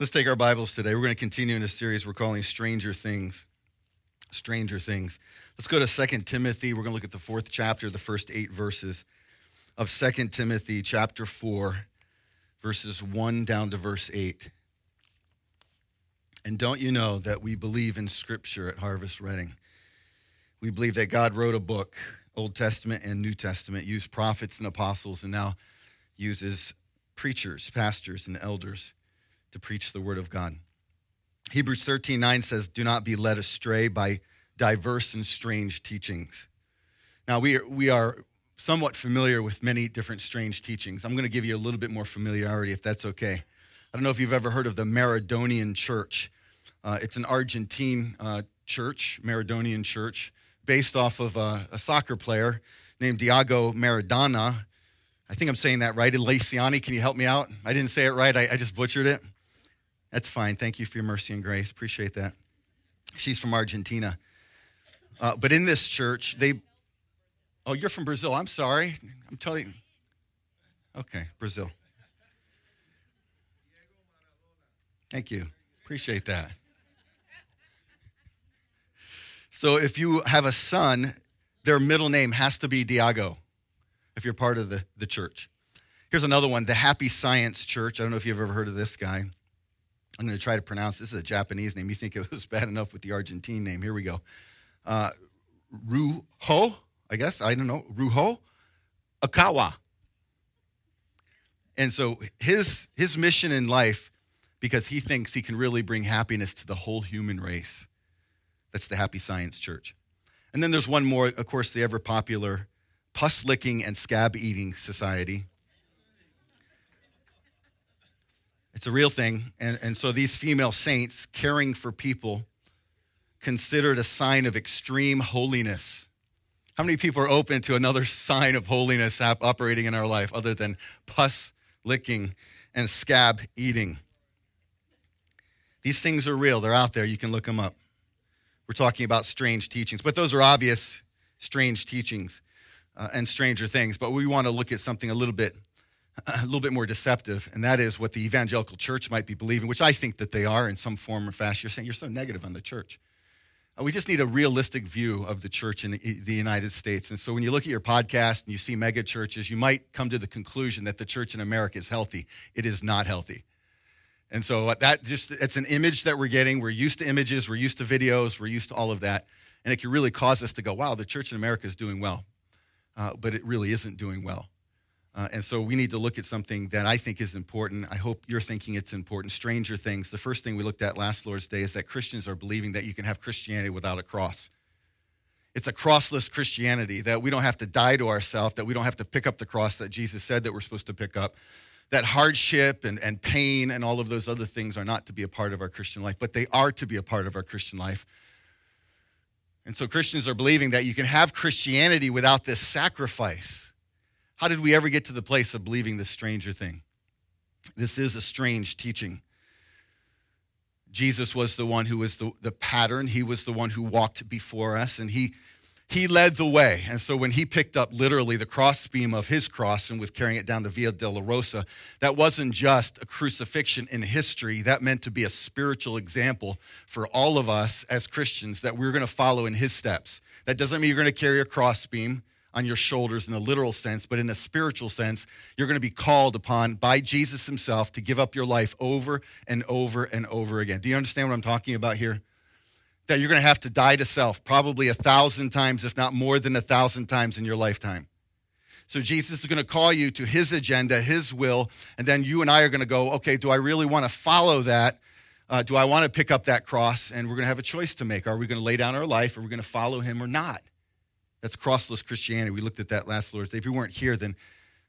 Let's take our Bibles today. We're going to continue in a series we're calling Stranger Things. Stranger Things. Let's go to 2 Timothy. We're going to look at the fourth chapter, the first eight verses of 2 Timothy, chapter 4, verses 1 down to verse 8. And don't you know that we believe in Scripture at Harvest Reading? We believe that God wrote a book, Old Testament and New Testament, used prophets and apostles, and now uses preachers, pastors, and elders to preach the word of God. Hebrews 13 9 says, Do not be led astray by diverse and strange teachings. Now, we are, we are somewhat familiar with many different strange teachings. I'm going to give you a little bit more familiarity if that's okay. I don't know if you've ever heard of the Maradonian Church. Uh, it's an Argentine uh, church, Maradonian Church, based off of a, a, soccer player named Diego Maradona. I think I'm saying that right. Elaciani, can you help me out? I didn't say it right, I, I just butchered it. That's fine. Thank you for your mercy and grace. Appreciate that. She's from Argentina. Uh, but in this church, they. Oh, you're from Brazil. I'm sorry. I'm telling you. Okay, Brazil. Thank you. Appreciate that. So if you have a son, their middle name has to be Diego if you're part of the, the church. Here's another one the Happy Science Church. I don't know if you've ever heard of this guy. I'm going to try to pronounce this is a Japanese name. You think it was bad enough with the Argentine name. Here we go. Uh, Ruho, I guess. I don't know. Ruho Akawa. And so his, his mission in life, because he thinks he can really bring happiness to the whole human race. That's the Happy Science Church. And then there's one more, of course, the ever popular pus licking and scab eating society. It's a real thing. And, and so these female saints caring for people considered a sign of extreme holiness. How many people are open to another sign of holiness operating in our life other than pus licking and scab eating? These things are real. They're out there. You can look them up. We're talking about strange teachings, but those are obvious strange teachings uh, and stranger things. But we want to look at something a little bit a little bit more deceptive, and that is what the evangelical church might be believing, which I think that they are in some form or fashion. You're saying you're so negative on the church. Uh, we just need a realistic view of the church in the, United States. And so when you look at your podcast and you see mega churches, you might come to the conclusion that the church in America is healthy. It is not healthy. And so uh, that just, it's an image that we're getting. We're used to images, we're used to videos, we're used to all of that. And it can really cause us to go, wow, the church in America is doing well. Uh, but it really isn't doing well. Uh, and so we need to look at something that I think is important. I hope you're thinking it's important. Stranger things. The first thing we looked at last Lord's Day is that Christians are believing that you can have Christianity without a cross. It's a crossless Christianity, that we don't have to die to ourselves, that we don't have to pick up the cross that Jesus said that we're supposed to pick up. That hardship and, and pain and all of those other things are not to be a part of our Christian life, but they are to be a part of our Christian life. And so Christians are believing that you can have Christianity without this sacrifice how did we ever get to the place of believing this stranger thing? This is a strange teaching. Jesus was the one who was the, the pattern. He was the one who walked before us, and he, he led the way. And so when he picked up literally the crossbeam of his cross and was carrying it down the Via Dolorosa, that wasn't just a crucifixion in history. That meant to be a spiritual example for all of us as Christians that we're going to follow in his steps. That doesn't mean you're going to carry a crossbeam on your shoulders in a literal sense, but in a spiritual sense, you're going to be called upon by Jesus himself to give up your life over and over and over again. Do you understand what I'm talking about here? That you're going to have to die to self probably a thousand times, if not more than a thousand times in your lifetime. So Jesus is going to call you to his agenda, his will, and then you and I are going to go, okay, do I really want to follow that? Uh, do I want to pick up that cross? And we're going to have a choice to make. Are we going to lay down our life? Are we going to follow him or not? That's crossless Christianity. We looked at that last Lord's Day. If you weren't here, then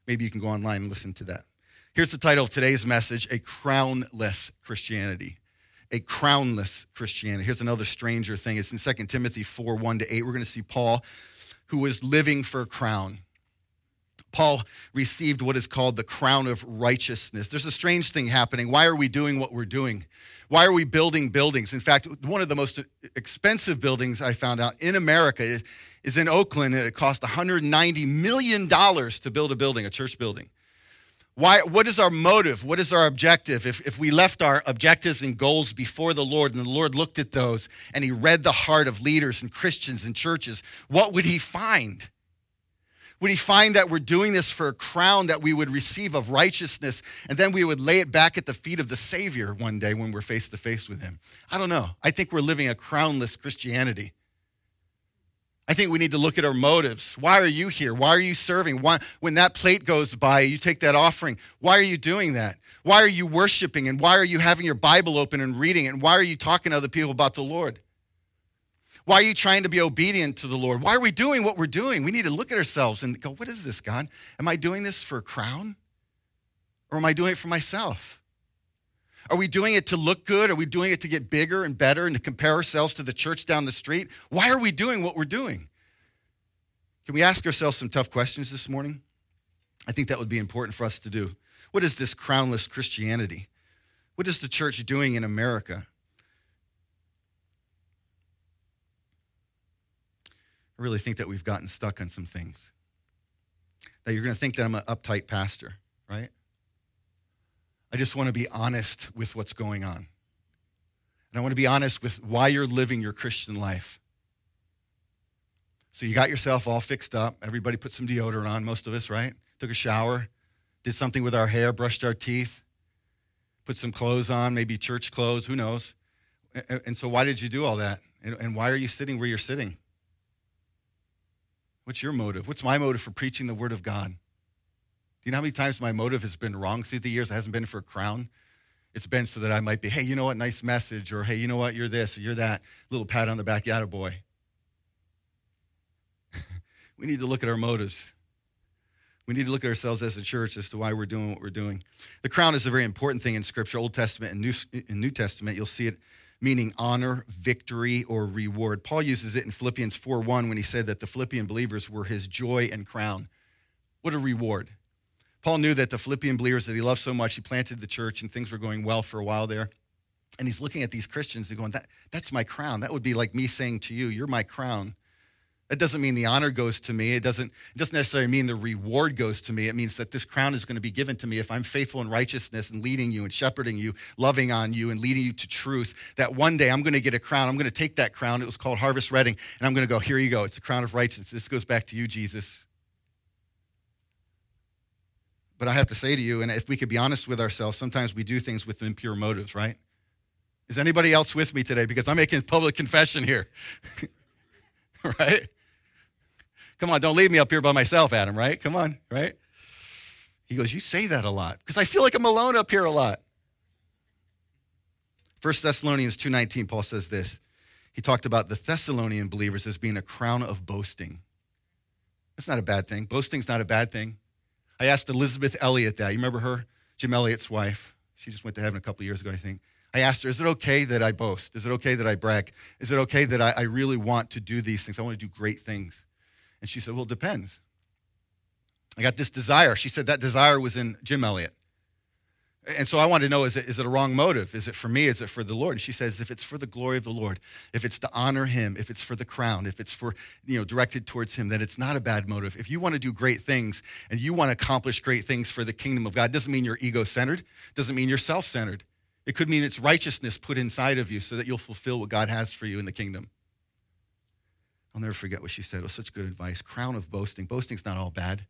maybe you can go online and listen to that. Here's the title of today's message A Crownless Christianity. A crownless Christianity. Here's another stranger thing. It's in 2 Timothy 4 1 to 8. We're going to see Paul, who was living for a crown. Paul received what is called the crown of righteousness. There's a strange thing happening. Why are we doing what we're doing? Why are we building buildings? In fact, one of the most expensive buildings I found out in America is in Oakland, and it cost $190 million to build a building, a church building. Why, what is our motive? What is our objective? If, if we left our objectives and goals before the Lord and the Lord looked at those and he read the heart of leaders and Christians and churches, what would he find? Would he find that we're doing this for a crown that we would receive of righteousness and then we would lay it back at the feet of the Savior one day when we're face to face with him? I don't know. I think we're living a crownless Christianity. I think we need to look at our motives. Why are you here? Why are you serving? Why, when that plate goes by, you take that offering. Why are you doing that? Why are you worshiping? And why are you having your Bible open and reading it? And why are you talking to other people about the Lord? Why are you trying to be obedient to the Lord? Why are we doing what we're doing? We need to look at ourselves and go, what is this, God? Am I doing this for a crown? Or am I doing it for myself? Are we doing it to look good? Are we doing it to get bigger and better and to compare ourselves to the church down the street? Why are we doing what we're doing? Can we ask ourselves some tough questions this morning? I think that would be important for us to do. What is this crownless Christianity? What is the church doing in America? I really think that we've gotten stuck on some things. That you're going to think that I'm an uptight pastor, right? I just want to be honest with what's going on. And I want to be honest with why you're living your Christian life. So you got yourself all fixed up. Everybody put some deodorant on, most of us, right? Took a shower, did something with our hair, brushed our teeth, put some clothes on, maybe church clothes, who knows? And so why did you do all that? And why are you sitting where you're sitting? What's your motive? What's my motive for preaching the word of God? Do you know how many times my motive has been wrong through the years? It hasn't been for a crown. It's been so that I might be, hey, you know what, nice message, or hey, you know what, you're this, or you're that. Little pat on the back, yada boy. we need to look at our motives. We need to look at ourselves as a church as to why we're doing what we're doing. The crown is a very important thing in Scripture, Old Testament and New, in New Testament. You'll see it meaning honor, victory, or reward. Paul uses it in Philippians 4 1 when he said that the Philippian believers were his joy and crown. What a reward. Paul knew that the Philippian believers that he loved so much, he planted the church and things were going well for a while there. And he's looking at these Christians and going, that, That's my crown. That would be like me saying to you, You're my crown. That doesn't mean the honor goes to me. It doesn't, it doesn't necessarily mean the reward goes to me. It means that this crown is going to be given to me if I'm faithful in righteousness and leading you and shepherding you, loving on you and leading you to truth. That one day I'm going to get a crown. I'm going to take that crown. It was called Harvest Reading. And I'm going to go, Here you go. It's the crown of righteousness. This goes back to you, Jesus. But I have to say to you, and if we could be honest with ourselves, sometimes we do things with impure motives, right? Is anybody else with me today? Because I'm making public confession here. right? Come on, don't leave me up here by myself, Adam, right? Come on, right? He goes, You say that a lot because I feel like I'm alone up here a lot. 1 Thessalonians 2:19 Paul says this. He talked about the Thessalonian believers as being a crown of boasting. That's not a bad thing. Boasting's not a bad thing. I asked Elisabeth Elliot that. You remember her? Jim Elliot's wife. She just went to heaven a couple years ago, I think. I asked her, Is it okay that I boast? Is it okay that I brag? Is it okay that I, I really want to do these things? I want to do great things. And she said, Well, it depends. I got this desire. She said that desire was in Jim Elliot. And so I want to know is it, is it a wrong motive? Is it for me? Is it for the Lord? And she says, if it's for the glory of the Lord, if it's to honor him, if it's for the crown, if it's for, you know, directed towards him, then it's not a bad motive. If you want to do great things and you want to accomplish great things for the kingdom of God, doesn't mean you're ego centered, doesn't mean you're self centered. It could mean it's righteousness put inside of you so that you'll fulfill what God has for you in the kingdom. I'll never forget what she said. It was such good advice. Crown of boasting. Boasting's not all bad.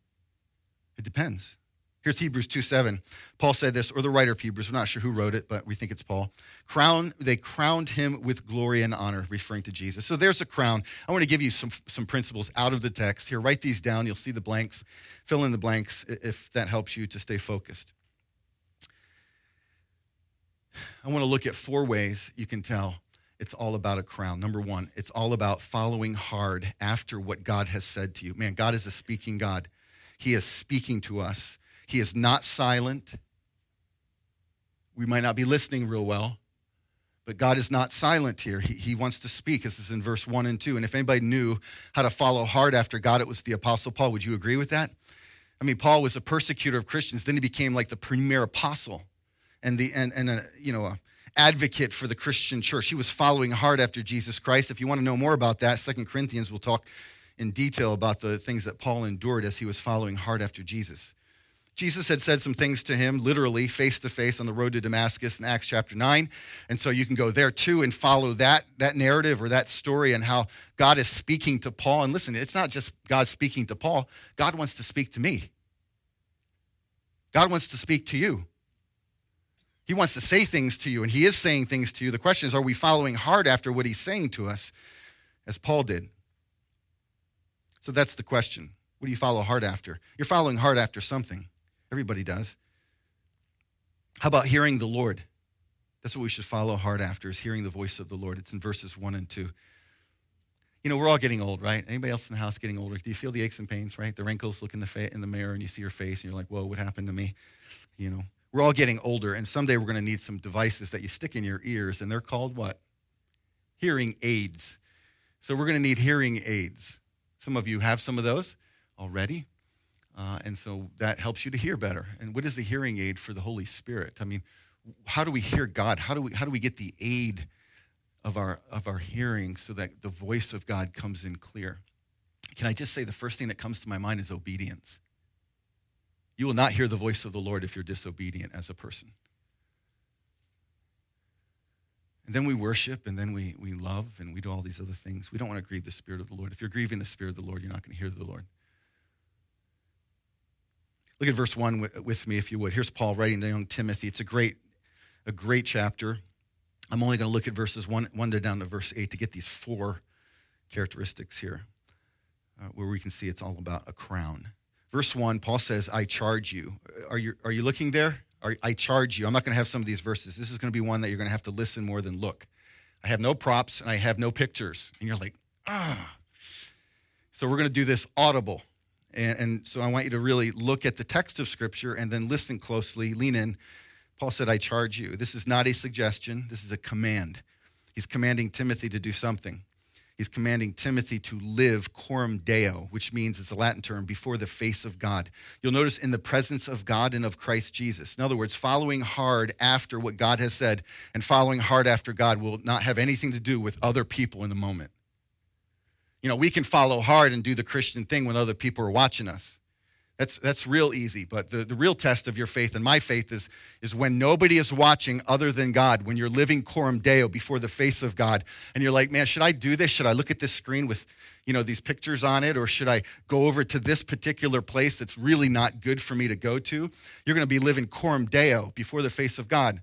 It depends. Here's Hebrews 2 7. Paul said this, or the writer of Hebrews, we're not sure who wrote it, but we think it's Paul. Crown, they crowned him with glory and honor, referring to Jesus. So there's a crown. I want to give you some, some principles out of the text. Here, write these down. You'll see the blanks. Fill in the blanks if that helps you to stay focused. I want to look at four ways you can tell it's all about a crown. Number one, it's all about following hard after what God has said to you. Man, God is a speaking God. He is speaking to us. He is not silent. We might not be listening real well, but God is not silent here. He, he wants to speak. This is in verse 1 and 2. And if anybody knew how to follow hard after God, it was the Apostle Paul. Would you agree with that? I mean, Paul was a persecutor of Christians. Then he became like the premier apostle and, the, and, and a, you know, a advocate for the Christian church. He was following hard after Jesus Christ. If you want to know more about that, Second Corinthians will talk in detail about the things that Paul endured as he was following hard after Jesus. Jesus had said some things to him, literally, face to face on the road to Damascus in Acts chapter 9. And so you can go there too and follow that, that narrative or that story and how God is speaking to Paul. And listen, it's not just God speaking to Paul, God wants to speak to me. God wants to speak to you. He wants to say things to you, and He is saying things to you. The question is, are we following hard after what He's saying to us, as Paul did? So that's the question. What do you follow hard after? You're following hard after something. Everybody does. How about hearing the Lord? That's what we should follow hard after is hearing the voice of the Lord. It's in verses 1 and 2. You know, we're all getting old, right? Anybody else in the house getting older? Do you feel the aches and pains, right? The wrinkles, look in the, fa- in the mirror and you see your face and you're like, whoa, what happened to me? You know, we're all getting older and someday we're going to need some devices that you stick in your ears and they're called what? Hearing aids. So we're going to need hearing aids. Some of you have some of those already. Uh, and so that helps you to hear better. And what is the hearing aid for the Holy Spirit? I mean, how do we hear God? How do we, how do we get the aid of our, of our hearing so that the voice of God comes in clear? Can I just say the first thing that comes to my mind is obedience? You will not hear the voice of the Lord if you're disobedient as a person. And then we worship and then we, we love and we do all these other things. We don't want to grieve the Spirit of the Lord. If you're grieving the Spirit of the Lord, you're not going to hear the Lord. Look at verse 1 with me, if you would. Here's Paul writing to young Timothy. It's a great, a great chapter. I'm only going to look at verses 1, 1 to down to verse 8 to get these four characteristics here, uh, where we can see it's all about a crown. Verse 1, Paul says, I charge you. Are you, are you looking there? Are, I charge you. I'm not going to have some of these verses. This is going to be one that you're going to have to listen more than look. I have no props and I have no pictures. And you're like, ah. So we're going to do this audible. And, and, so I want you to really look at the text of Scripture and then listen closely, lean in. Paul said, I charge you. This is not a suggestion, this is a command. He's commanding Timothy to do something. He's commanding Timothy to live coram deo, which means it's a Latin term, before the face of God. You'll notice in the presence of God and of Christ Jesus. In other words, following hard after what God has said and following hard after God will not have anything to do with other people in the moment. You know, we can follow hard and do the Christian thing when other people are watching us. That's, that's real easy. But the, the real test of your faith and my faith is, is when nobody is watching other than God, when you're living coram deo before the face of God, and you're like, man, should I do this? Should I look at this screen with, you know, these pictures on it? Or should I go over to this particular place that's really not good for me to go to? You're going to be living coram deo before the face of God.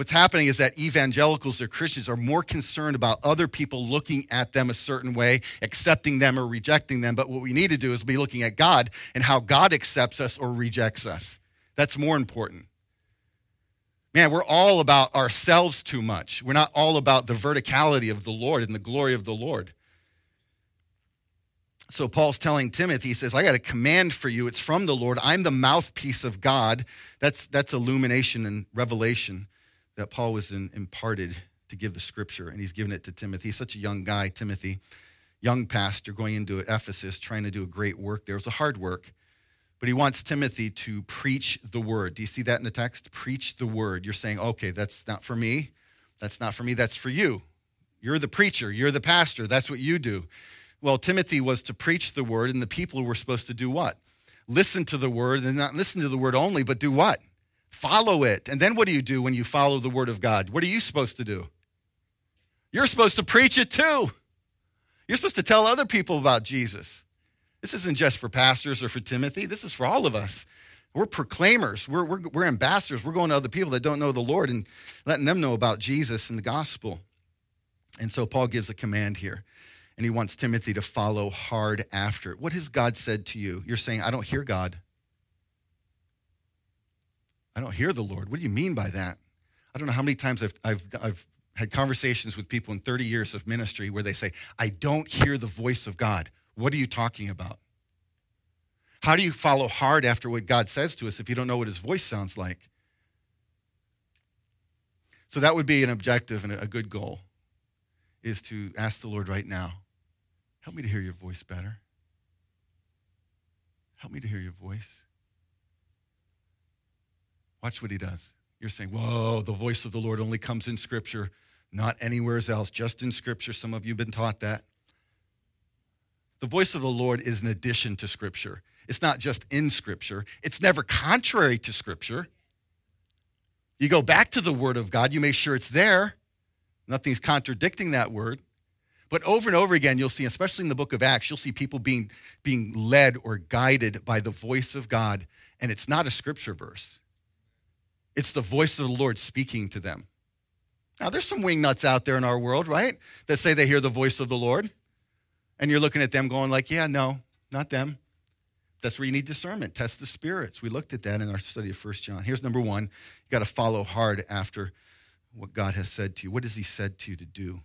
What's happening is that evangelicals or Christians are more concerned about other people looking at them a certain way, accepting them or rejecting them. But what we need to do is be looking at God and how God accepts us or rejects us. That's more important. Man, we're all about ourselves too much. We're not all about the verticality of the Lord and the glory of the Lord. So Paul's telling Timothy, he says, I got a command for you. It's from the Lord. I'm the mouthpiece of God. That's, that's illumination and revelation that Paul was in, imparted to give the scripture, and he's given it to Timothy. He's such a young guy, Timothy, young pastor going into Ephesus, trying to do a great work there. It was a hard work, but he wants Timothy to preach the word. Do you see that in the text? Preach the word. You're saying, okay, that's not for me. That's not for me. That's for you. You're the preacher. You're the pastor. That's what you do. Well, Timothy was to preach the word, and the people were supposed to do what? Listen to the word, and not listen to the word only, but do what? Follow it. And then what do you do when you follow the word of God? What are you supposed to do? You're supposed to preach it too. You're supposed to tell other people about Jesus. This isn't just for pastors or for Timothy, this is for all of us. We're proclaimers, we're, we're, we're ambassadors. We're going to other people that don't know the Lord and letting them know about Jesus and the gospel. And so Paul gives a command here, and he wants Timothy to follow hard after it. What has God said to you? You're saying, I don't hear God. I don't hear the Lord. What do you mean by that? I don't know how many times I've, I've, I've had conversations with people in 30 years of ministry where they say, I don't hear the voice of God. What are you talking about? How do you follow hard after what God says to us if you don't know what his voice sounds like? So that would be an objective and a good goal is to ask the Lord right now, help me to hear your voice better. Help me to hear your voice. Watch what he does. You're saying, whoa, the voice of the Lord only comes in Scripture, not anywhere else, just in Scripture. Some of you have been taught that. The voice of the Lord is an addition to Scripture. It's not just in Scripture, it's never contrary to Scripture. You go back to the Word of God, you make sure it's there. Nothing's contradicting that word. But over and over again, you'll see, especially in the book of Acts, you'll see people being, being led or guided by the voice of God. And it's not a scripture verse, it's the voice of the Lord speaking to them. Now, there's some wingnuts out there in our world, right? That say they hear the voice of the Lord. And you're looking at them going like, yeah, no, not them. That's where you need discernment. Test the spirits. We looked at that in our study of First John. Here's number one. You got to follow hard after what God has said to you. What has He said to you to do?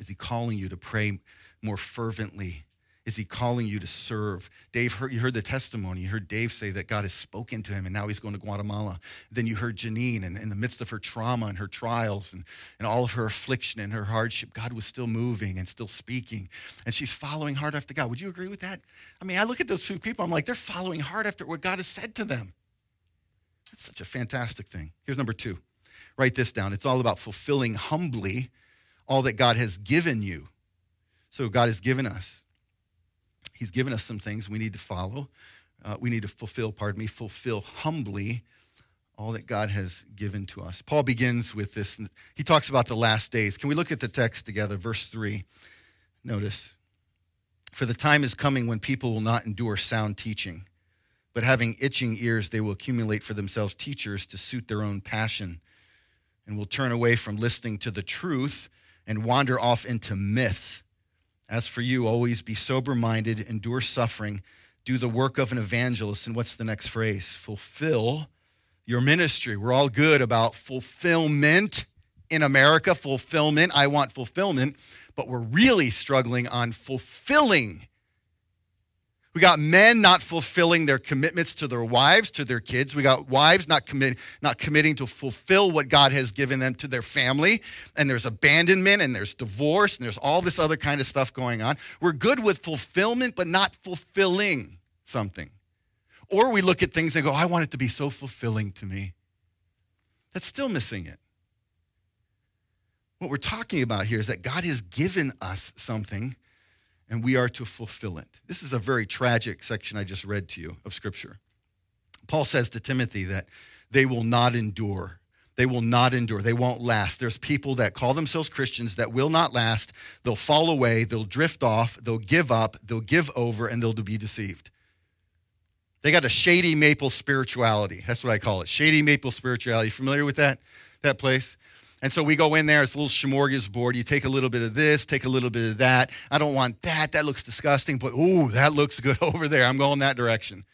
Is He calling you to pray more fervently? Is he calling you to serve? Dave, heard, you heard the testimony. You heard Dave say that God has spoken to him and now he's going to Guatemala. Then you heard Janine, and in the midst of her trauma and her trials and, and all of her affliction and her hardship, God was still moving and still speaking. And she's following hard after God. Would you agree with that? I mean, I look at those two people, I'm like, they're following hard after what God has said to them. That's such a fantastic thing. Here's number two write this down. It's all about fulfilling humbly all that God has given you. So God has given us. He's given us some things we need to follow. Uh, we need to fulfill, pardon me, fulfill humbly all that God has given to us. Paul begins with this. He talks about the last days. Can we look at the text together? Verse 3. Notice. For the time is coming when people will not endure sound teaching, but having itching ears, they will accumulate for themselves teachers to suit their own passion, and will turn away from listening to the truth and wander off into myths. As for you, always be sober minded, endure suffering, do the work of an evangelist. And what's the next phrase? Fulfill your ministry. We're all good about fulfillment in America, fulfillment. I want fulfillment, but we're really struggling on fulfilling we got men not fulfilling their commitments to their wives, to their kids. We got wives not, commit, not committing to fulfill what God has given them to their family. And there's abandonment and there's divorce and there's all this other kind of stuff going on. We're good with fulfillment, but not fulfilling something. Or we look at things and go, I want it to be so fulfilling to me. That's still missing it. What we're talking about here is that God has given us something and we are to fulfill it. This is a very tragic section I just read to you of Scripture. Paul says to Timothy that they will not endure. They will not endure. They won't last. There's people that call themselves Christians that will not last. They'll fall away. They'll drift off. They'll give up. They'll give over, and they'll be deceived. They got a shady maple spirituality. That's what I call it. Shady maple spirituality. Familiar with that? That place? And so we go in there, it's a little smorgasbord. You take a little bit of this, take a little bit of that. I don't want that. That looks disgusting, but ooh, that looks good over there. I'm going that direction.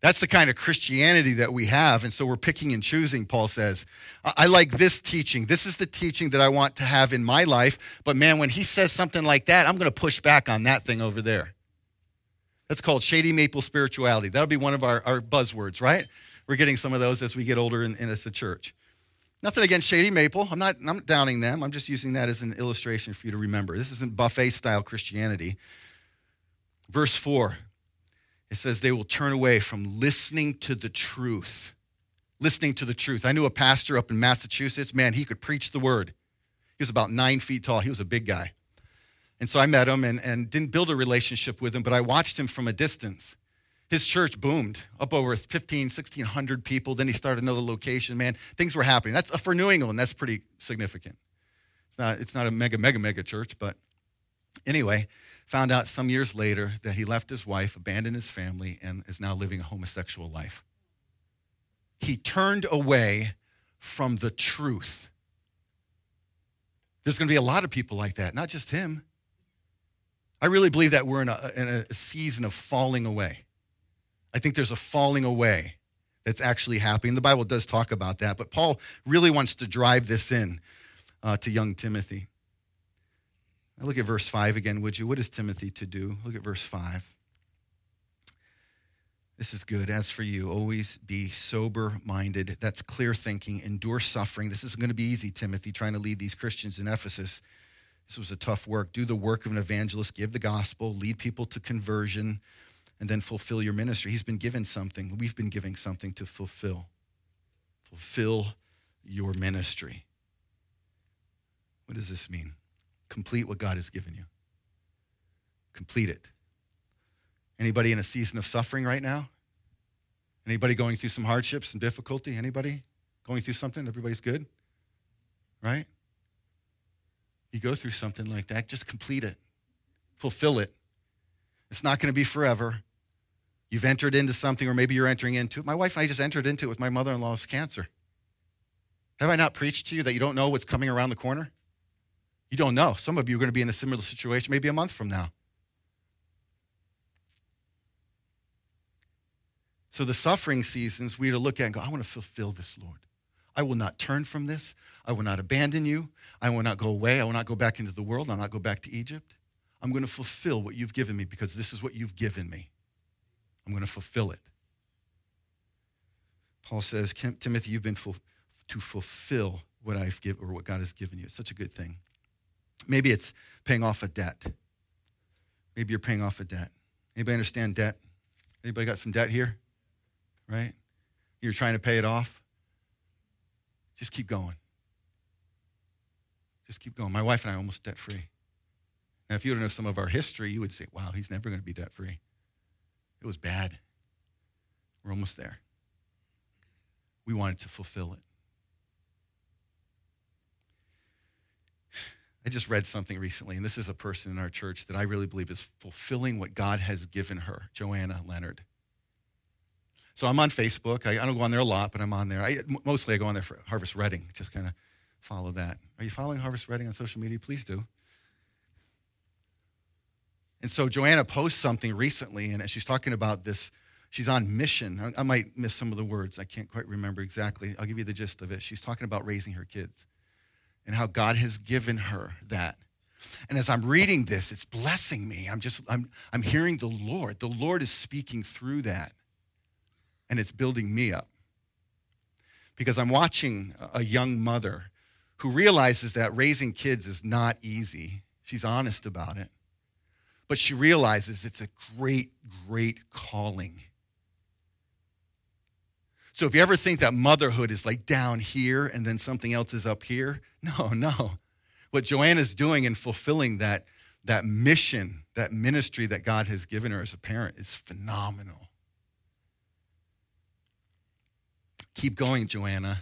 That's the kind of Christianity that we have. And so we're picking and choosing, Paul says. I like this teaching. This is the teaching that I want to have in my life. But man, when he says something like that, I'm going to push back on that thing over there. That's called shady maple spirituality. That'll be one of our, our buzzwords, right? We're getting some of those as we get older in, in as a church. Nothing against Shady Maple. I'm not, I'm downing them. I'm just using that as an illustration for you to remember. This isn't buffet style Christianity. Verse 4, it says, They will turn away from listening to the truth. Listening to the truth. I knew a pastor up in Massachusetts. Man, he could preach the word. He was about nine feet tall. He was a big guy. And so I met him and, and didn't build a relationship with him, but I watched him from a distance his church boomed up over 15 1600 people. Then he started another location man. Things were happening. That's uh, for new england that's pretty significant. It's not it's not a mega mega mega church but anyway found out some years later that he left his wife abandoned his family and is now living a homosexual life. He turned away from the truth. There's going to be a lot of people like that not just him. I really believe that we're in a, in a season of falling away I think there's a falling away that's actually happening. The Bible does talk about that, but Paul really wants to drive this in uh, to young Timothy. Now look at verse 5 again, would you? What is Timothy to do? Look at verse 5. This is good. As for you, always be sober minded. That's clear thinking. Endure suffering. This isn't going to be easy, Timothy, trying to lead these Christians in Ephesus. This was a tough work. Do the work of an evangelist, give the gospel, lead people to conversion and then fulfill your ministry. He's been given something. We've been giving something to fulfill. Fulfill your ministry. What does this mean? Complete what God has given you. Complete it. Anybody in a season of suffering right now? Anybody going through some hardships and difficulty? Anybody going through something? Everybody's good? Right? You go through something like that, just complete it. Fulfill it. It's not going to be forever. You've entered into something, or maybe you're entering into it. My wife and I just entered into it with my mother in law's cancer. Have I not preached to you that you don't know what's coming around the corner? You don't know. Some of you are going to be in a similar situation maybe a month from now. So, the suffering seasons, we are to look at and go, I want to fulfill this, Lord. I will not turn from this. I will not abandon you. I will not go away. I will not go back into the world. I'll not go back to Egypt. I'm going to fulfill what you've given me because this is what you've given me. I'm going to fulfill it. Paul says, Timothy, you've been ful- to fulfill what I've given or what God has given you. It's such a good thing. Maybe it's paying off a debt. Maybe you're paying off a debt. Anybody understand debt? Anybody got some debt here? Right? You're trying to pay it off. Just keep going. Just keep going. My wife and I are almost debt free. Now, if you don't know some of our history, you would say, wow, he's never going to be debt free. It was bad. We're almost there. We wanted to fulfill it. I just read something recently, and this is a person in our church that I really believe is fulfilling what God has given her, Joanna Leonard. So I'm on Facebook. I, I don't go on there a lot, but I'm on there. I, mostly I go on there for Harvest Reading, just kind of follow that. Are you following Harvest Reading on social media? Please do. And so Joanna posts something recently, and she's talking about this. She's on mission. I, I might miss some of the words. I can't quite remember exactly. I'll give you the gist of it. She's talking about raising her kids and how God has given her that. And as I'm reading this, it's blessing me. I'm just, I'm, I'm hearing the Lord. The Lord is speaking through that, and it's building me up. Because I'm watching a young mother who realizes that raising kids is not easy. She's honest about it. But she realizes it's a great, great calling. So if you ever think that motherhood is like down here and then something else is up here, no, no. What Joanna's doing in fulfilling that, that mission, that ministry that God has given her as a parent is phenomenal. Keep going, Joanna,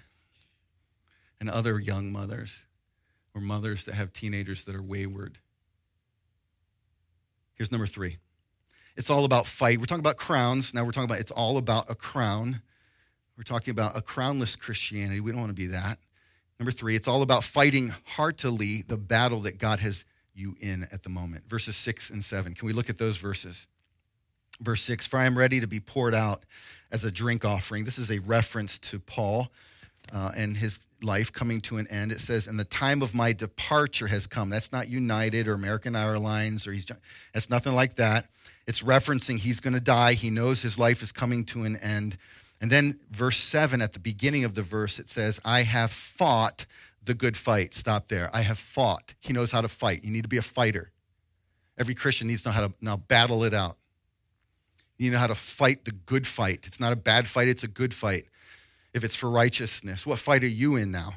and other young mothers or mothers that have teenagers that are wayward. Here's number three. It's all about fight. We're talking about crowns. Now we're talking about it's all about a crown. We're talking about a crownless Christianity. We don't want to be that. Number three, it's all about fighting heartily the battle that God has you in at the moment. Verses six and seven. Can we look at those verses? Verse six, for I am ready to be poured out as a drink offering. This is a reference to Paul uh, and his life coming to an end. It says, and the time of my departure has come. That's not United or American Airlines or he's, that's nothing like that. It's referencing he's going to die. He knows his life is coming to an end. And then verse 7 at the beginning of the verse, it says, I have fought the good fight. Stop there. I have fought. He knows how to fight. You need to be a fighter. Every Christian needs to know how to now battle it out. You know how to fight the good fight. It's not a bad fight, it's a good fight. If it's for righteousness, what fight are you in now?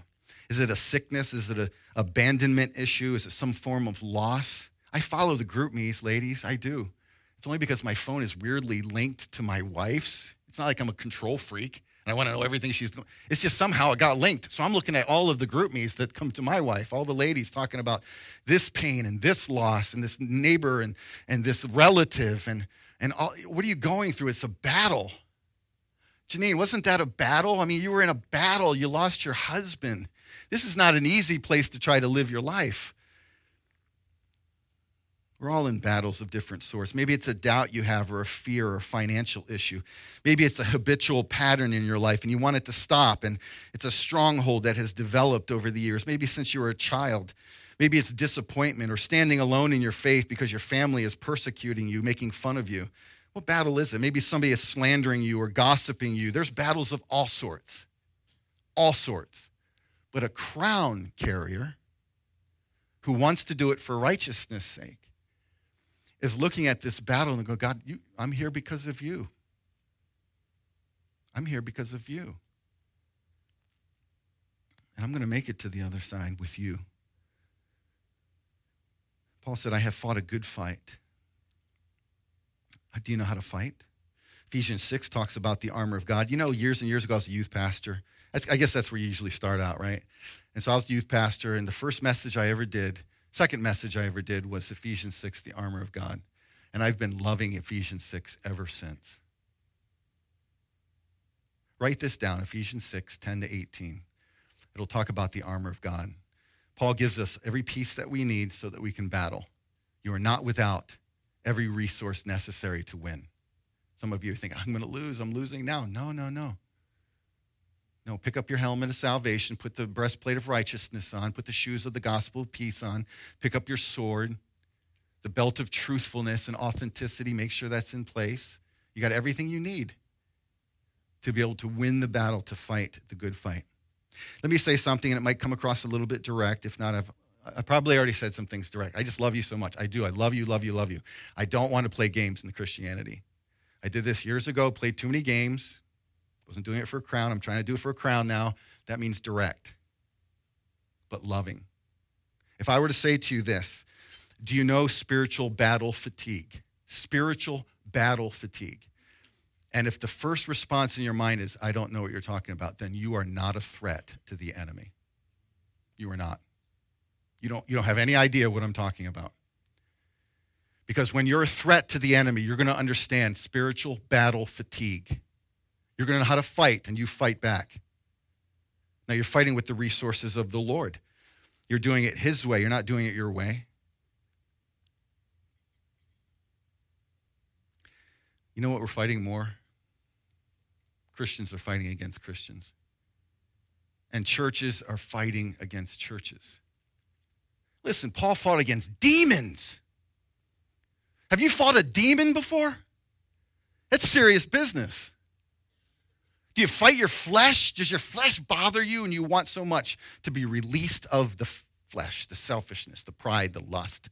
Is it a sickness? Is it an abandonment issue? Is it some form of loss? I follow the GroupMe's, ladies. I do. It's only because my phone is weirdly linked to my wife's it's not like I'm a control freak and I want to know everything she's doing. It's just somehow it got linked. So I'm looking at all of the GroupMe's that come to my wife, all the ladies talking about this pain and this loss and this neighbor and, and this relative and, and all, what are you going through? It's a battle. Janine, wasn't that a battle? I mean, you were in a battle. You lost your husband. This is not an easy place to try to live your life. We're all in battles of different sorts. Maybe it's a doubt you have, or a fear, or a financial issue. Maybe it's a habitual pattern in your life and you want it to stop, and it's a stronghold that has developed over the years, maybe since you were a child. Maybe it's disappointment or standing alone in your faith because your family is persecuting you, making fun of you. What battle is it? Maybe somebody is slandering you or gossiping you. There's battles of all sorts, all sorts. But a crown carrier who wants to do it for righteousness' sake is looking at this battle and go, God, you, I'm here because of you. I'm here because of you. And I'm going to make it to the other side with you. Paul said, I have fought a good fight. Uh, do you know how to fight? Ephesians 6 talks about the armor of God. You know, years and years ago, I was a youth pastor. I guess that's where you usually start out, right? And so I was a youth pastor, and the first message I ever did, second message I ever did was Ephesians 6, the armor of God. And I've been loving Ephesians 6 ever since. Write this down Ephesians 6, 10 to 18. It'll talk about the armor of God. Paul gives us every piece that we need so that we can battle. You are not without every resource necessary to win. Some of you think, I'm going to lose. I'm losing now. No, no, no. No, pick up your helmet of salvation, put the breastplate of righteousness on, put the shoes of the gospel of peace on, pick up your sword, the belt of truthfulness and authenticity, make sure that's in place. You got everything you need to be able to win the battle, to fight the good fight. Let me say something, and it might come across a little bit direct. If not, I've I probably already said some things direct. I just love you so much. I do. I love you, love you, love you. I don't want to play games in the Christianity. I did this years ago, played too many games. Wasn't doing it for a crown. I'm trying to do it for a crown now. That means direct, but loving. If I were to say to you this, do you know spiritual battle fatigue? Spiritual battle fatigue. And if the first response in your mind is, I don't know what you're talking about, then you are not a threat to the enemy. You are not. You don't, you don't have any idea what I'm talking about. Because when you're a threat to the enemy, you're going to understand spiritual battle fatigue. You're going to know how to fight, and you fight back. Now you're fighting with the resources of the Lord. You're doing it His way, you're not doing it your way. You know what we're fighting more? Christians are fighting against Christians. And churches are fighting against churches. Listen, Paul fought against demons. Have you fought a demon before? That's serious business. Do you fight your flesh? Does your flesh bother you and you want so much to be released of the flesh, the selfishness, the pride, the lust?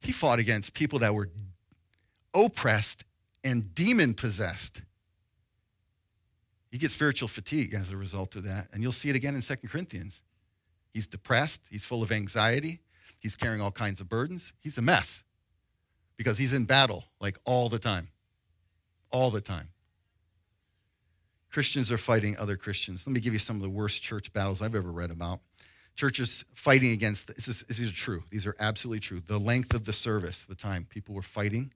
He fought against people that were oppressed and demon possessed. You get spiritual fatigue as a result of that. And you'll see it again in Second Corinthians. He's depressed, he's full of anxiety, he's carrying all kinds of burdens. He's a mess because he's in battle like all the time. All the time. Christians are fighting other Christians. Let me give you some of the worst church battles I've ever read about churches fighting against this is, these are true these are absolutely true the length of the service the time people were fighting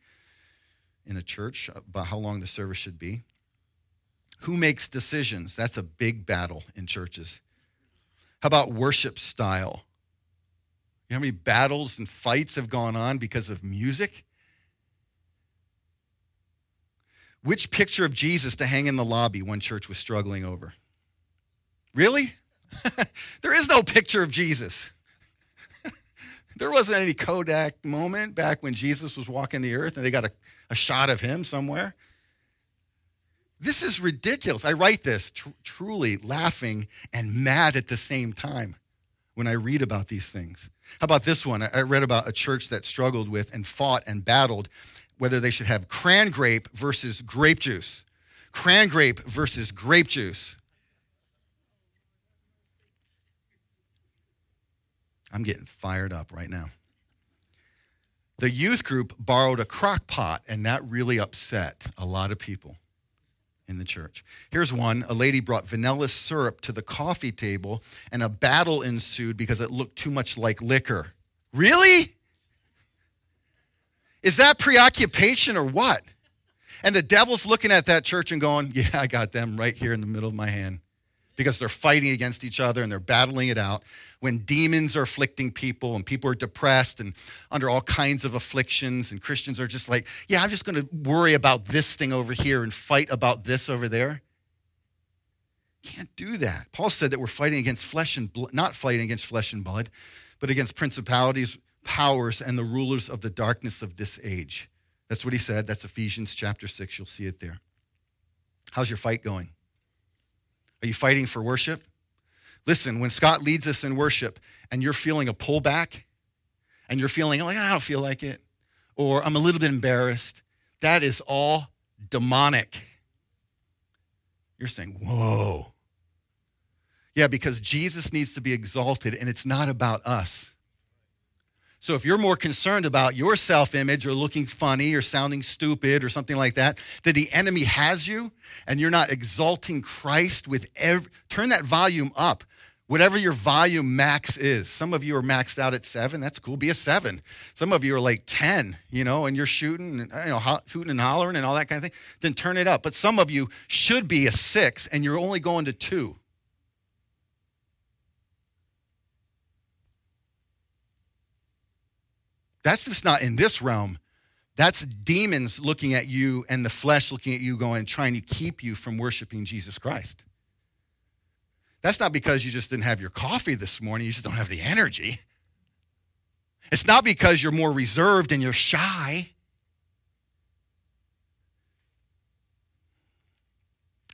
in a church about how long the service should be who makes decisions? That's a big battle in churches. How about worship style? You know how many battles and fights have gone on because of music? Which picture of jesus to hang in the lobby one church was struggling over? Really? There is no picture of Jesus. there wasn't any Kodak moment back when Jesus was walking the earth and they got a, a shot of him somewhere. This is ridiculous. I write this tr- truly laughing and mad at the same time when I read about these things. How about this one? I read about a church that struggled with and fought and battled whether they should have cran grape versus grape juice. Cran grape versus grape juice. I'm getting fired up right now. The youth group borrowed a crock pot, and that really upset a lot of people in the church. Here's one a lady brought vanilla syrup to the coffee table, and a battle ensued because it looked too much like liquor. Really? Is that preoccupation or what? And the devil's looking at that church and going, Yeah, I got them right here in the middle of my hand because they're fighting against each other and they're battling it out when demons are afflicting people and people are depressed and under all kinds of afflictions, and Christians are just like, yeah, I'm just going to worry about this thing over here and fight about this over there. Can't do that. Paul said that we're fighting against flesh and blood, not fighting against flesh and blood, but against principalities, powers, and the rulers of the darkness of this age. That's what he said. That's Ephesians chapter 6. You'll see it there. How's your fight going? Are you fighting for worship? Listen, when Scott leads us in worship and you're feeling a pullback and you're feeling like, I don't feel like it, or I'm a little bit embarrassed, that is all demonic. You're saying, whoa. Yeah, because Jesus needs to be exalted and it's not about us. So if you're more concerned about your self image or looking funny or sounding stupid or something like that, that the enemy has you and you're not exalting Christ with every, turn that volume up. Whatever your volume max is. Some of you are maxed out at seven. That's cool. Be a seven. Some of you are like 10, you know, and you're shooting, and, you know, hooting and hollering and all that kind of thing. Then turn it up. But some of you should be a six and you're only going to two. That's just not in this realm. That's demons looking at you and the flesh looking at you, going, trying to keep you from worshiping Jesus Christ. That's not because you just didn't have your coffee this morning, you just don't have the energy. It's not because you're more reserved and you're shy.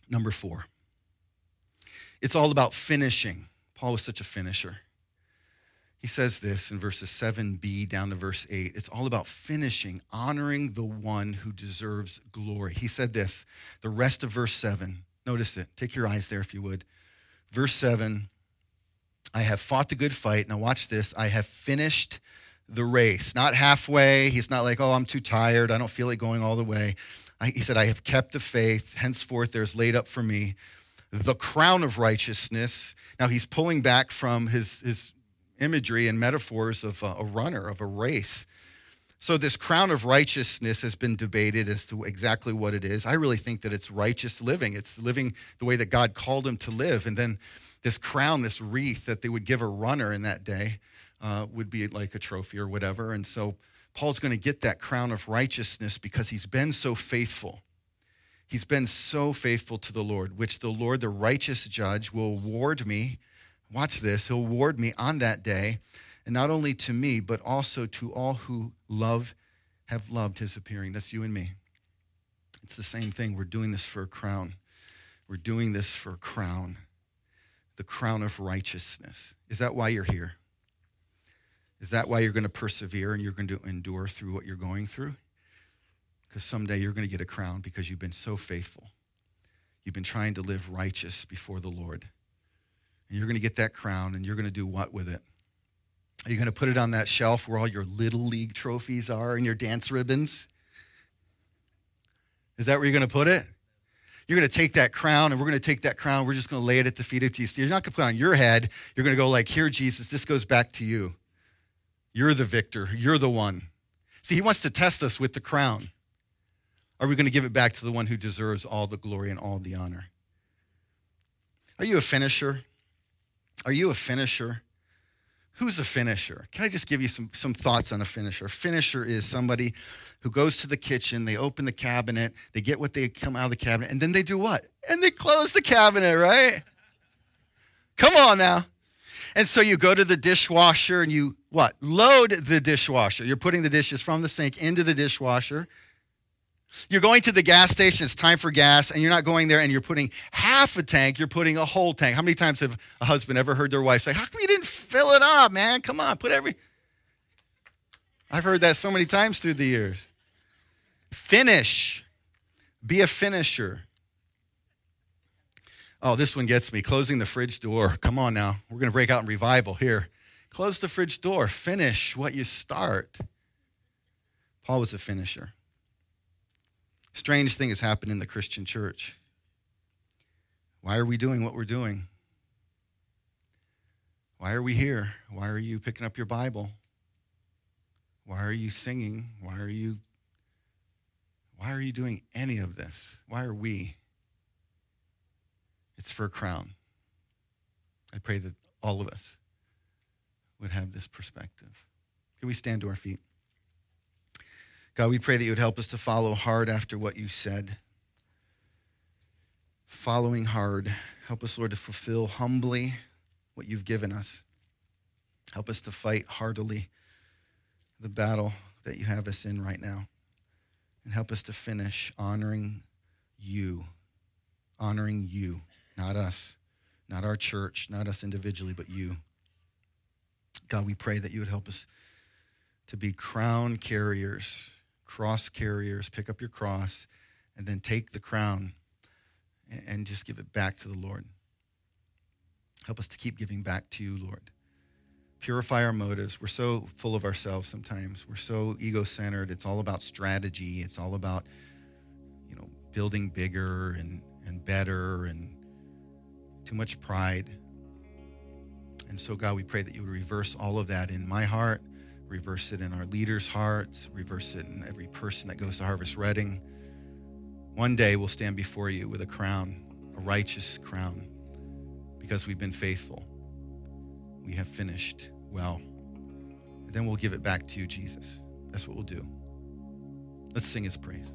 Number four, it's all about finishing. Paul was such a finisher. He says this in verses 7b down to verse 8. It's all about finishing, honoring the one who deserves glory. He said this, the rest of verse 7. Notice it. Take your eyes there if you would. Verse 7 I have fought the good fight. Now, watch this. I have finished the race. Not halfway. He's not like, oh, I'm too tired. I don't feel like going all the way. I, he said, I have kept the faith. Henceforth, there's laid up for me the crown of righteousness. Now, he's pulling back from his, his imagery and metaphors of a, runner, of a race. So, this crown of righteousness has been debated as to exactly what it is. I really think that it's righteous living. It's living the way that God called him to live. And then this crown, this wreath that they would give a runner in that day, uh, would be like a trophy or whatever. And so, Paul's going to get that crown of righteousness because he's been so faithful. He's been so faithful to the Lord, which the Lord, the righteous judge, will award me Watch this. He'll award me on that day, and not only to me, but also to all who love, have loved his appearing. That's you and me. It's the same thing. We're doing this for a crown. We're doing this for a crown, the crown of righteousness. Is that why you're here? Is that why you're going to persevere and you're going to endure through what you're going through? Because someday you're going to get a crown because you've been so faithful. You've been trying to live righteous before the Lord. And you're going to get that crown, and you're going to do what with it? Are you going to put it on that shelf where all your little league trophies are and your dance ribbons? Is that where you're going to put it? You're going to take that crown, and we're going to take that crown. We're just going to lay it at the feet of Jesus. You're not going to put it on your head. You're going to go like, "Here, Jesus, this goes back to you. You're the victor. You're the one." See, he wants to test us with the crown. Are we going to give it back to the one who deserves all the glory and all the honor? Are you a finisher? Are you a finisher? Who's a finisher? Can I just give you some, some thoughts on a finisher? A finisher is somebody who goes to the kitchen, they open the cabinet, they get what they come out of the cabinet, and then they do what? And they close the cabinet, right? Come on now. And so you go to the dishwasher and you what? Load the dishwasher. You're putting the dishes from the sink into the dishwasher. You're going to the gas station, it's time for gas, and you're not going there and you're putting half a tank, you're putting a whole tank. How many times have a husband ever heard their wife say, How come you didn't fill it up, man? Come on, put every. I've heard that so many times through the years. Finish. Be a finisher. Oh, this one gets me. Closing the fridge door. Come on now. We're going to break out in revival here. Close the fridge door. Finish what you start. Paul was a finisher strange thing has happened in the Christian church. Why are we doing what we're doing? Why are we here? Why are you picking up your Bible? Why are you singing? Why are you why are you doing any of this? Why are we? It's for a crown. I pray that all of us would have this perspective. Can we stand to our feet? God, we pray that you would help us to follow hard after what you said. Following hard. Help us, Lord, to fulfill humbly what you've given us. Help us to fight heartily the battle that you have us in right now. And help us to finish honoring you, honoring you, not us, not our church, not us individually, but you. God, we pray that you would help us to be crown carriers cross carriers, pick up your cross, and then take the crown and just give it back to the Lord. Help us to keep giving back to you, Lord. Purify our motives. We're so full of ourselves sometimes. We're so ego centered. It's all about strategy. It's all about, you know, building bigger and, and better and too much pride. And so, God, we pray that you would reverse all of that in my heart, reverse it in our leaders' hearts, reverse it in every person that goes to Harvest Reading. One day we'll stand before you with a crown, a righteous crown, because we've been faithful. We have finished well. And then we'll give it back to you, Jesus. That's what we'll do. Let's sing his praise.